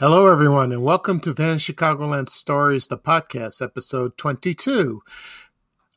Hello, everyone, and welcome to Fan Chicagoland Stories, the podcast, episode 22.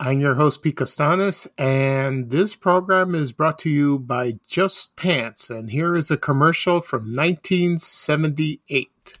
I'm your host, Pete Costanis, and this program is brought to you by Just Pants. And here is a commercial from 1978.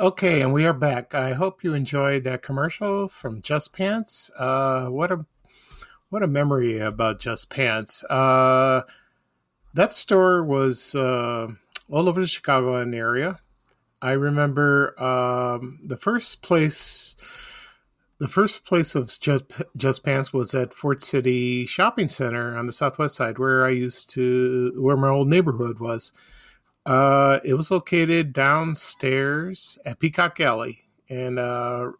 Okay, and we are back. I hope you enjoyed that commercial from Just Pants. Uh, what a what a memory about Just Pants. Uh, that store was uh, all over the Chicagoland area. I remember um, the first place. The first place of Just Just Pants was at Ford City Shopping Center on the southwest side, where I used to, where my old neighborhood was. Uh, it was located downstairs at Peacock Alley, and uh,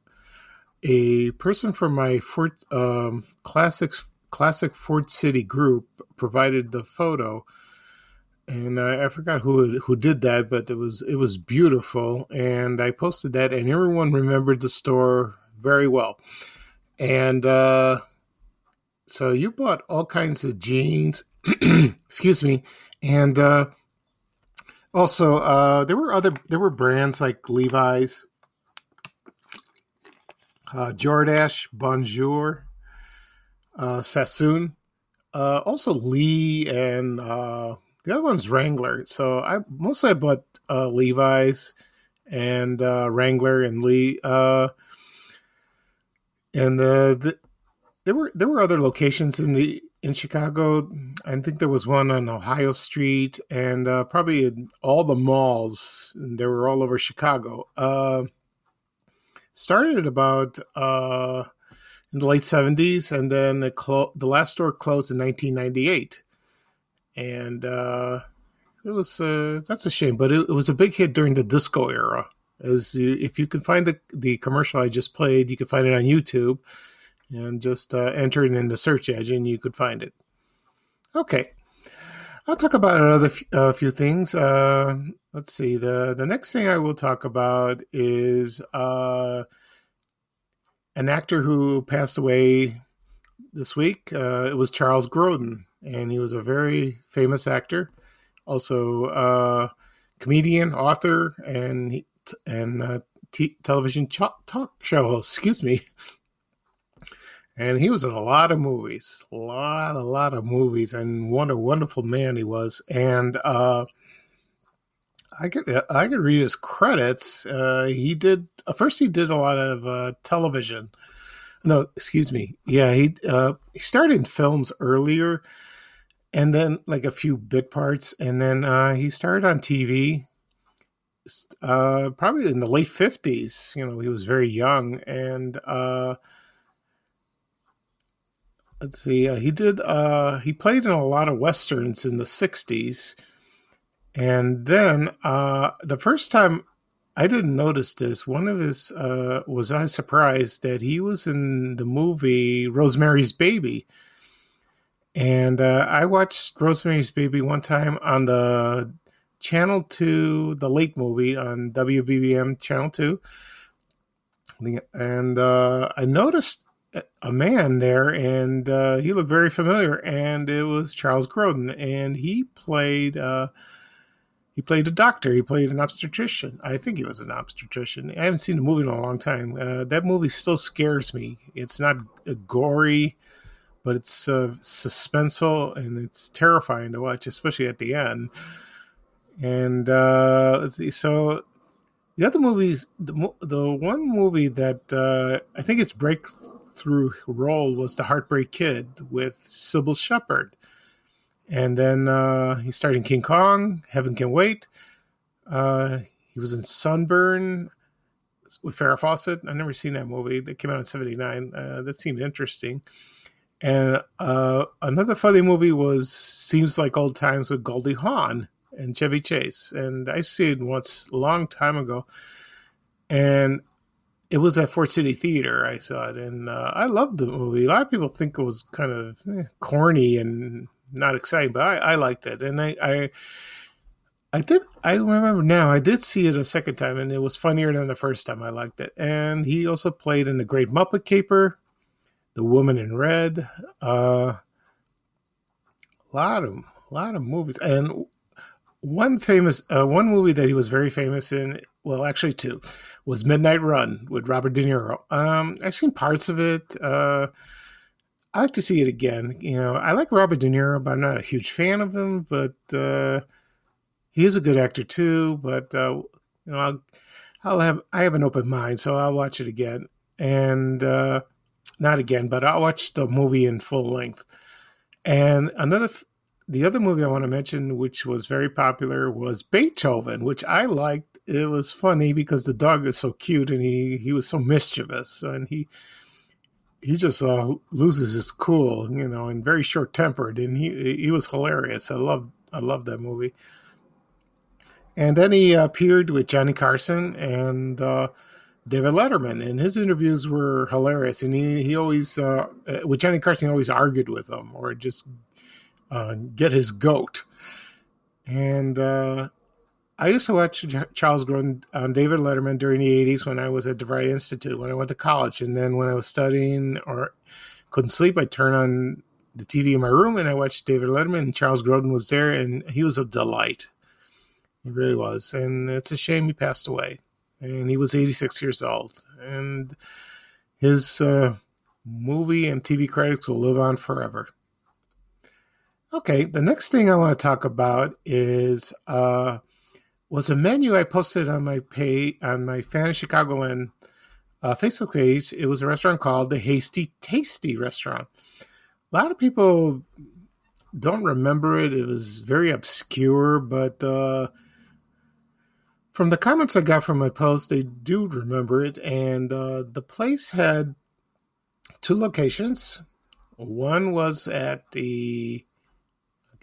a person from my Ford um, classics classic Ford City group provided the photo, and uh, I forgot who who did that, but it was it was beautiful, and I posted that, and everyone remembered the store very well, and uh, so you bought all kinds of jeans, excuse me, and. Uh, also, uh, there were other there were brands like Levi's, uh, Jordache, Bonjour, uh, Sassoon, uh, also Lee, and uh, the other one's Wrangler. So I mostly I bought uh, Levi's and uh, Wrangler and Lee, uh, and the, the there were there were other locations in the in Chicago. I think there was one on Ohio Street, and uh, probably in all the malls. They were all over Chicago. Uh, started about uh, in the late seventies, and then clo- the last store closed in nineteen ninety eight, and uh, it was uh, that's a shame. But it, it was a big hit during the disco era. As you, if you can find the the commercial I just played, you can find it on YouTube and just uh, enter it in the search engine, you could find it. Okay, I'll talk about another f- uh, few things. Uh, let's see. the The next thing I will talk about is uh, an actor who passed away this week. Uh, it was Charles Grodin, and he was a very famous actor, also uh, comedian, author, and he- and television ch- talk show host. Excuse me and he was in a lot of movies, a lot, a lot of movies, and what a wonderful man he was. And uh, I could I could read his credits. Uh, he did uh, first. He did a lot of uh, television. No, excuse me. Yeah, he uh, he started in films earlier, and then like a few bit parts, and then uh, he started on TV. Probably in the late fifties. You know, he was very young, and let's see uh, he did uh he played in a lot of westerns in the 60s and then uh the first time i didn't notice this one of his uh was i surprised that he was in the movie rosemary's baby. And uh i watched rosemary's baby one time on the channel 2 the late movie on wbbm channel 2 and uh i noticed a man there, and uh, he looked very familiar. And it was Charles Grodin, and he played uh, he played a doctor. He played an obstetrician. I think he was an obstetrician. I haven't seen the movie in a long time. Uh, that movie still scares me. It's not gory, but it's uh, suspenseful and it's terrifying to watch, especially at the end. And uh, let's see, so the other movies, the the one movie that uh, I think its breakthrough role was The Heartbreak Kid with Cybill Shepherd, and then uh, he starred in King Kong, Heaven Can Wait. Uh, he was in Sunburn with Farrah Fawcett. I've never seen that movie. That came out in '79. Uh, that seemed interesting. And uh, another funny movie was Seems Like Old Times with Goldie Hawn and Chevy Chase. And I see it once a long time ago. And it was at Ford City Theater. I saw it. And uh, I loved the movie. A lot of people think it was kind of eh, corny and not exciting, but I, I liked it. And I, I, I did. I remember now. I did see it a second time, and it was funnier than the first time. I liked it. And he also played in the Great Muppet Caper, The Woman in Red. Uh, a lot of, a lot of movies, and one famous, uh, one movie that he was very famous in. Well, actually, two was Midnight Run with Robert De Niro. Um, I've seen parts of it. Uh, I like to see it again. You know, I like Robert De Niro, but I'm not a huge fan of him. But uh, he is a good actor too. But uh, you know, I'll, I'll have I have an open mind, so I'll watch it again. And uh, not again, but I'll watch the movie in full length. And another, the other movie I want to mention, which was very popular, was Beethoven, which I liked. It was funny because the dog is so cute and he he was so mischievous and he he just uh, loses his cool, you know, and very short tempered, and he he was hilarious. I loved I loved that movie. And then he appeared with Johnny Carson and uh, David Letterman, and his interviews were hilarious. And he he always uh, with Johnny Carson, he always argued with him or just uh, get his goat. And uh, I used to watch Charles Grodin on David Letterman during the 80s when I was at DeVry Institute, when I went to college. And then when I was studying or couldn't sleep, I'd turn on the TV in my room and I watched David Letterman, and Charles Grodin was there, and he was a delight. He really was. And it's a shame he passed away. And he was 86 years old. And his uh, movie and TV credits will live on forever. Okay, the next thing I want to talk about is uh, was a menu I posted on my pay on my Fan Chicagoland uh, Facebook page. It was a restaurant called the Hasty Tasty Restaurant. A lot of people don't remember it. It was very obscure, but uh, from the comments I got from my post, they do remember it. And uh, the place had two locations. One was at the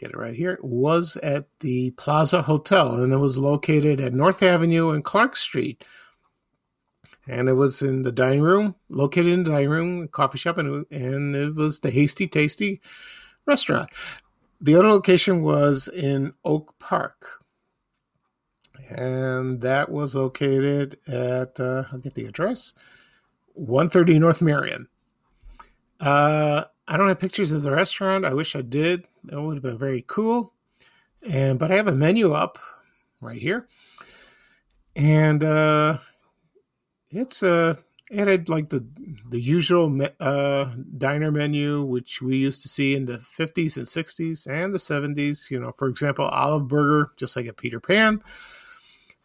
get it right here, was at the Plaza Hotel, and it was located at North Avenue and Clark Street. And it was in the dining room, located in the dining room, coffee shop, and, and it was the Hasty Tasty restaurant. The other location was in Oak Park, and that was located at, uh, I'll get the address, 130 North Marion. Uh, I don't have pictures of the restaurant. I wish I did. That would have been very cool. And but I have a menu up right here, and uh, it's uh, it had like the the usual uh, diner menu, which we used to see in the fifties and sixties and the seventies. You know, for example, olive burger, just like at Peter Pan,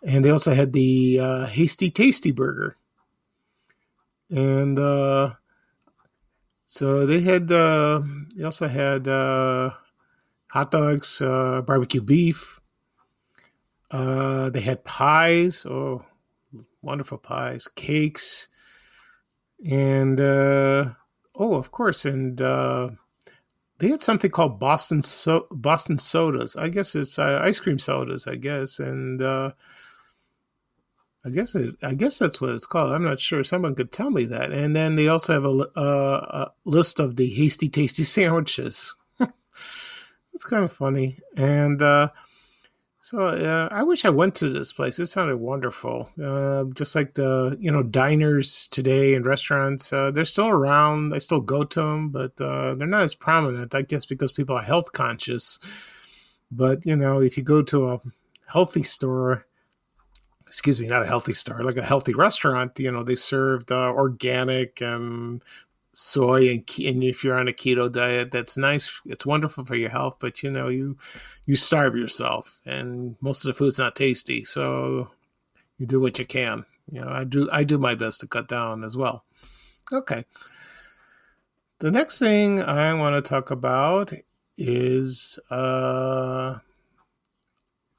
and they also had the uh, hasty tasty burger, and uh, so they had uh, they also had uh, hot dogs, uh, barbecue beef. Uh, they had pies. Oh, wonderful pies, cakes, and uh, oh, of course, and uh, they had something called Boston so- Boston sodas. I guess it's uh, ice cream sodas. I guess, and uh, I guess it, I guess that's what it's called. I'm not sure. Someone could tell me that. And then they also have a, uh, a list of the hasty tasty sandwiches. it's kind of funny. And uh, so uh, I wish I went to this place. It sounded wonderful. Uh, just like the you know diners today and restaurants, uh, they're still around. I still go to them, but uh, they're not as prominent. I guess because people are health conscious. But you know, if you go to a healthy store excuse me, not a healthy store, like a healthy restaurant. You know, they served uh, organic and soy and, and if you're on a keto diet, that's nice. It's wonderful for your health, but you know you you starve yourself, and most of the food's not tasty. So you do what you can. You know, I do I do my best to cut down as well. Okay. The next thing I want to talk about is uh,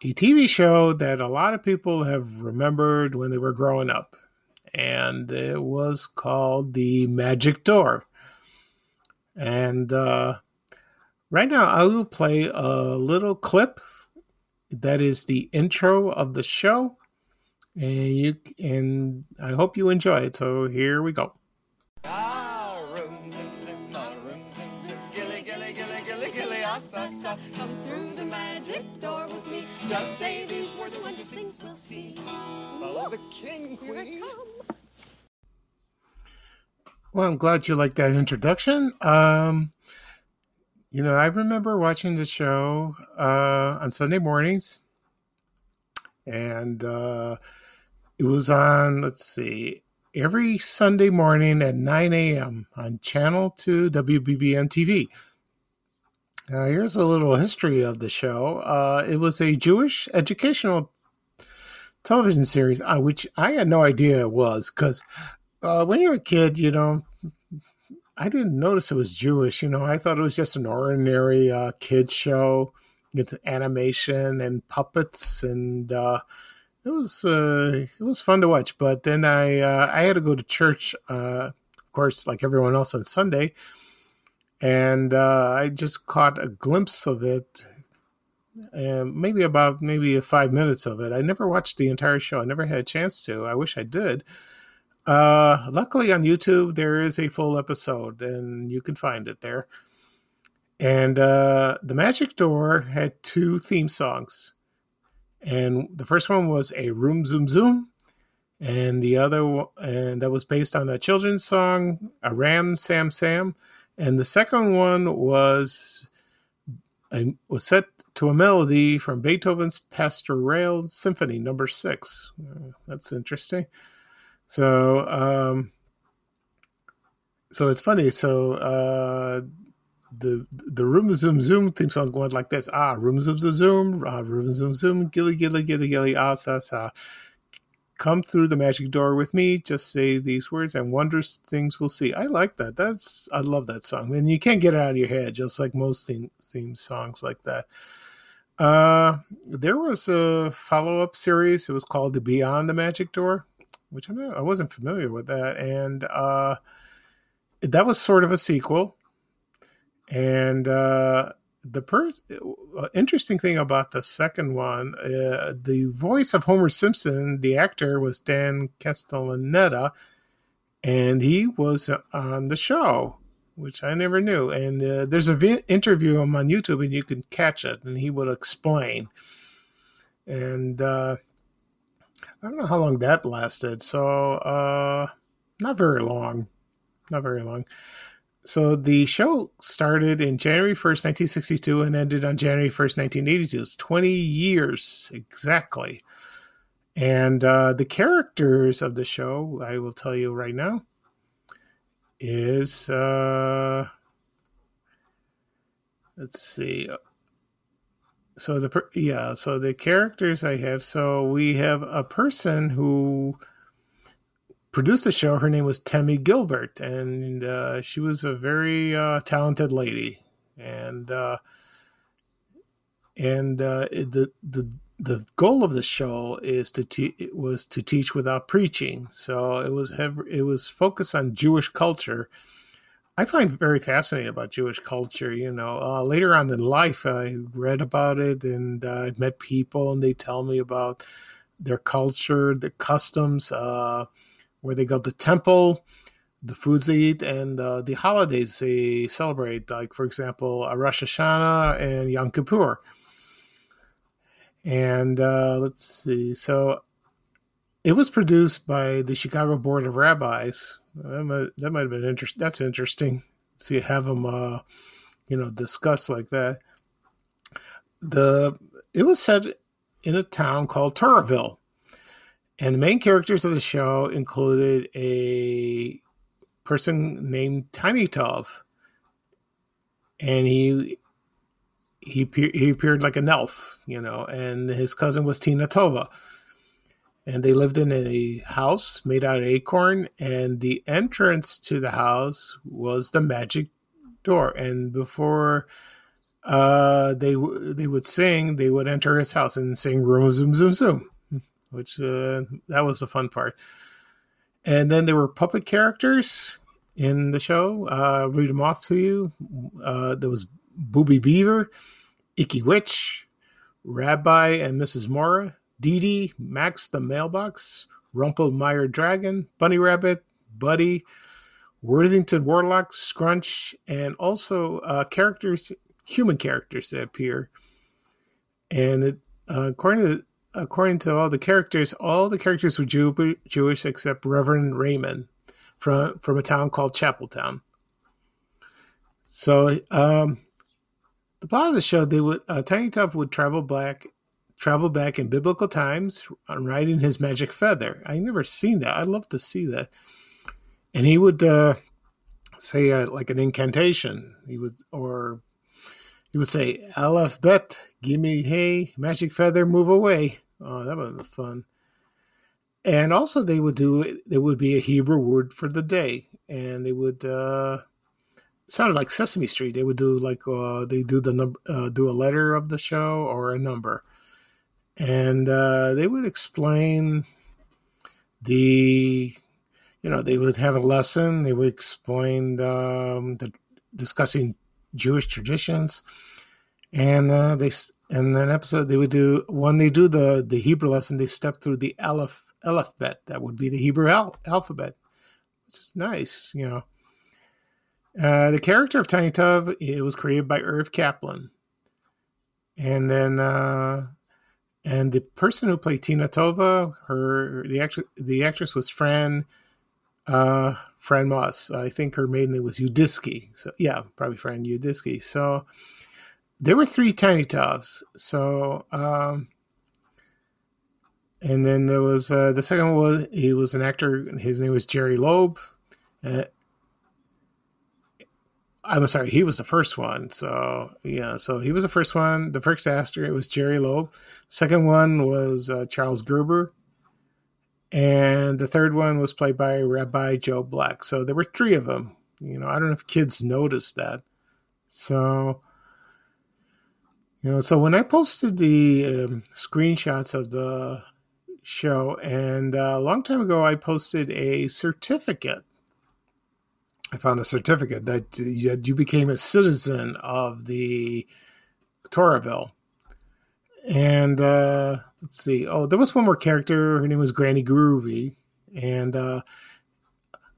a TV show that a lot of people have remembered when they were growing up. And it was called The Magic Door. And uh, right now, I will play a little clip that is the intro of the show. And you and I hope you enjoy it. So here we go. With me. Say these words and wondrous things we'll see. Follow the king, Here it queen. Well, I'm glad you liked that introduction. Um, you know, I remember watching the show uh, on Sunday mornings, and uh, it was on, let's see, every Sunday morning at 9 a.m. on Channel 2 WBBM TV. Uh, here's a little history of the show. Uh, it was a Jewish educational television series, uh, which I had no idea it was because uh, when you're a kid, you know, I didn't notice it was Jewish. You know, I thought it was just an ordinary uh, kid show with animation and puppets, and uh, it was uh, it was fun to watch. But then I uh, I had to go to church, uh, of course, like everyone else on Sunday, and uh, I just caught a glimpse of it. And maybe about maybe five minutes of it. I never watched the entire show. I never had a chance to. I wish I did. Uh, luckily on YouTube there is a full episode, and you can find it there. And uh, the Magic Door had two theme songs, and the first one was a Room Zoom Zoom, and the other and that was based on a children's song, a Ram Sam Sam, and the second one was a, was set to a melody from Beethoven's Pastoral Symphony Number Six. Uh, that's interesting. So, um, so it's funny. So, uh, the the room zoom zoom theme song going like this: ah, room zoom zoom zoom, ah, room zoom zoom, gilly gilly gilly gilly, ah sa sa. Come through the magic door with me. Just say these words, and wondrous things we'll see. I like that. That's I love that song, and you can't get it out of your head, just like most theme theme songs like that. Uh, there was a follow up series. It was called the Beyond the Magic Door which I know I wasn't familiar with that, and uh, that was sort of a sequel. And uh, the pers- uh, interesting thing about the second one, uh, the voice of Homer Simpson, the actor was Dan Castellaneta, and he was on the show, which I never knew. And uh, there's a vi- interview him on YouTube, and you can catch it, and he would explain. And uh, I don't know how long that lasted. So, uh, not very long. Not very long. So the show started in January 1st, 1962 and ended on January 1st, 1982. It's 20 years exactly. And uh, the characters of the show, I will tell you right now, is uh, let's see so the yeah so the characters i have so we have a person who produced the show. Her name was Tammy gilbert and uh, she was a very uh, talented lady. And uh, and uh, the the the goal of the show is to te- was to teach without preaching. So it was it was focused on jewish culture. I find very fascinating about Jewish culture. You know, uh, later on in life, I read about it and uh, I've met people, and they tell me about their culture, the customs, where they go to temple, the foods they eat, and uh, the holidays they celebrate. Like, for example, Rosh Hashanah and Yom Kippur. And uh, let's see, so it was produced by the Chicago Board of Rabbis. That might, that might have been interesting. That's interesting. So you have them, uh, you know, discuss like that. The it was set in a town called Toraville, and the main characters of the show included a person named Tiny Tov, and he he he appeared like an elf, you know, and his cousin was Tina Tova, and they lived in a house made out of acorn, and the entrance to the house was the magic door, and before uh they they would sing they would enter his house and sing room zoom zoom zoom which uh that was the fun part. And then there were puppet characters in the show. Uh read them off to you. Uh there was booby beaver icky witch rabbi and mrs mora Dee Dee, max the mailbox rumpel meyer dragon bunny rabbit buddy worthington warlock scrunch and also uh characters human characters that appear. And it, uh, according to according to all the characters, all the characters were Jew- Jewish except Reverend Raymond from from a town called Chapeltown. So um, the plot of the show, they would uh, Tiny Tov would travel back travel back in biblical times on riding his magic feather. I never seen that. I'd love to see that. And he would uh, say uh, like an incantation. He would or he would say, Aleph Bet, give me hey, magic feather, move away. Oh, that was fun. And also they would do there would be a Hebrew word for the day. And they would uh sounded like Sesame Street. They would do like uh they do the number uh, do a letter of the show or a number. And uh they would explain the you know, they would have a lesson, they would explain um the discussing Jewish traditions, and uh, they and then episode they would do when they do the the Hebrew lesson, they step through the Aleph alphabet. That would be the Hebrew al- alphabet, which is nice, you know. Uh, the character of Tiny Tov it was created by Irv Kaplan, and then uh, and the person who played Tina Tova, her the actress the actress was Fran uh Fran Moss. I think her maiden name was Udisky. So yeah, probably Fran Udisky. So there were three Tiny Tovs. So um and then there was uh the second one was he was an actor. His name was Jerry Loeb. Uh, I'm sorry, he was the first one. So yeah, so he was the first one. The first actor it was Jerry Loeb. Second one was uh, Charles Gerber, and the third one was played by Rabbi Joe Black. So there were three of them. You know, I don't know if kids noticed that. So, you know, so when I posted the um, screenshots of the show, and uh, a long time ago, I posted a certificate. I found a certificate that you became a citizen of the Toraville. And uh, let's see. Oh, there was one more character. Her name was Granny Groovy, and uh,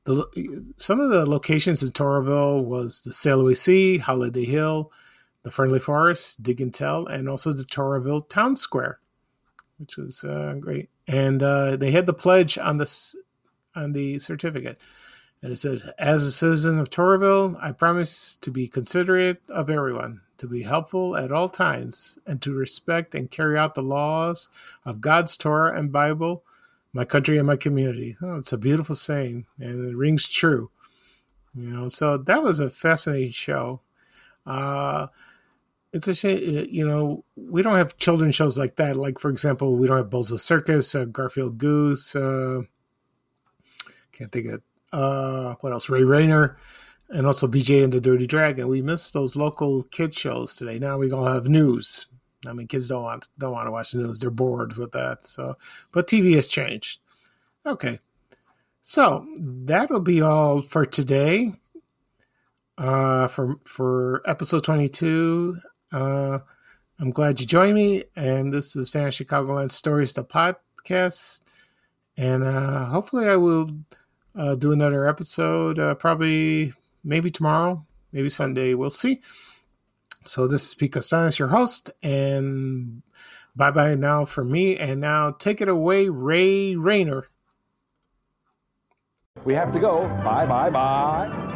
the some of the locations in Toraville was the Sailaway Sea, Holiday Hill, the Friendly Forest, Dig and Tell, and also the Toraville Town Square, which was uh, great. And uh, they had the pledge on this on the certificate. And it says, as a citizen of Toraville, I promise to be considerate of everyone, to be helpful at all times, and to respect and carry out the laws of God's Torah and Bible, my country and my community. Oh, it's a beautiful saying, and it rings true. You know, so that was a fascinating show. Uh, it's a shame, you know, we don't have children shows like that. Like, for example, we don't have Bozo Circus, uh, Garfield Goose, uh, can't think of uh, what else? Ray Rayner, and also BJ and the Dirty Dragon. We missed those local kid shows today. Now we gonna have news. I mean, kids don't want don't want to watch the news. They're bored with that. So, but TV has changed. Okay, so that'll be all for today. Uh, for for episode twenty two. Uh, I'm glad you joined me, and this is Fan Chicago Chicagoland Stories, the podcast, and uh, hopefully I will uh, do another episode uh, probably maybe tomorrow, maybe Sunday. We'll see. So this is Pete Costanis, your host, and bye bye now for me. And now take it away, Ray Rayner. We have to go. Bye, bye, bye.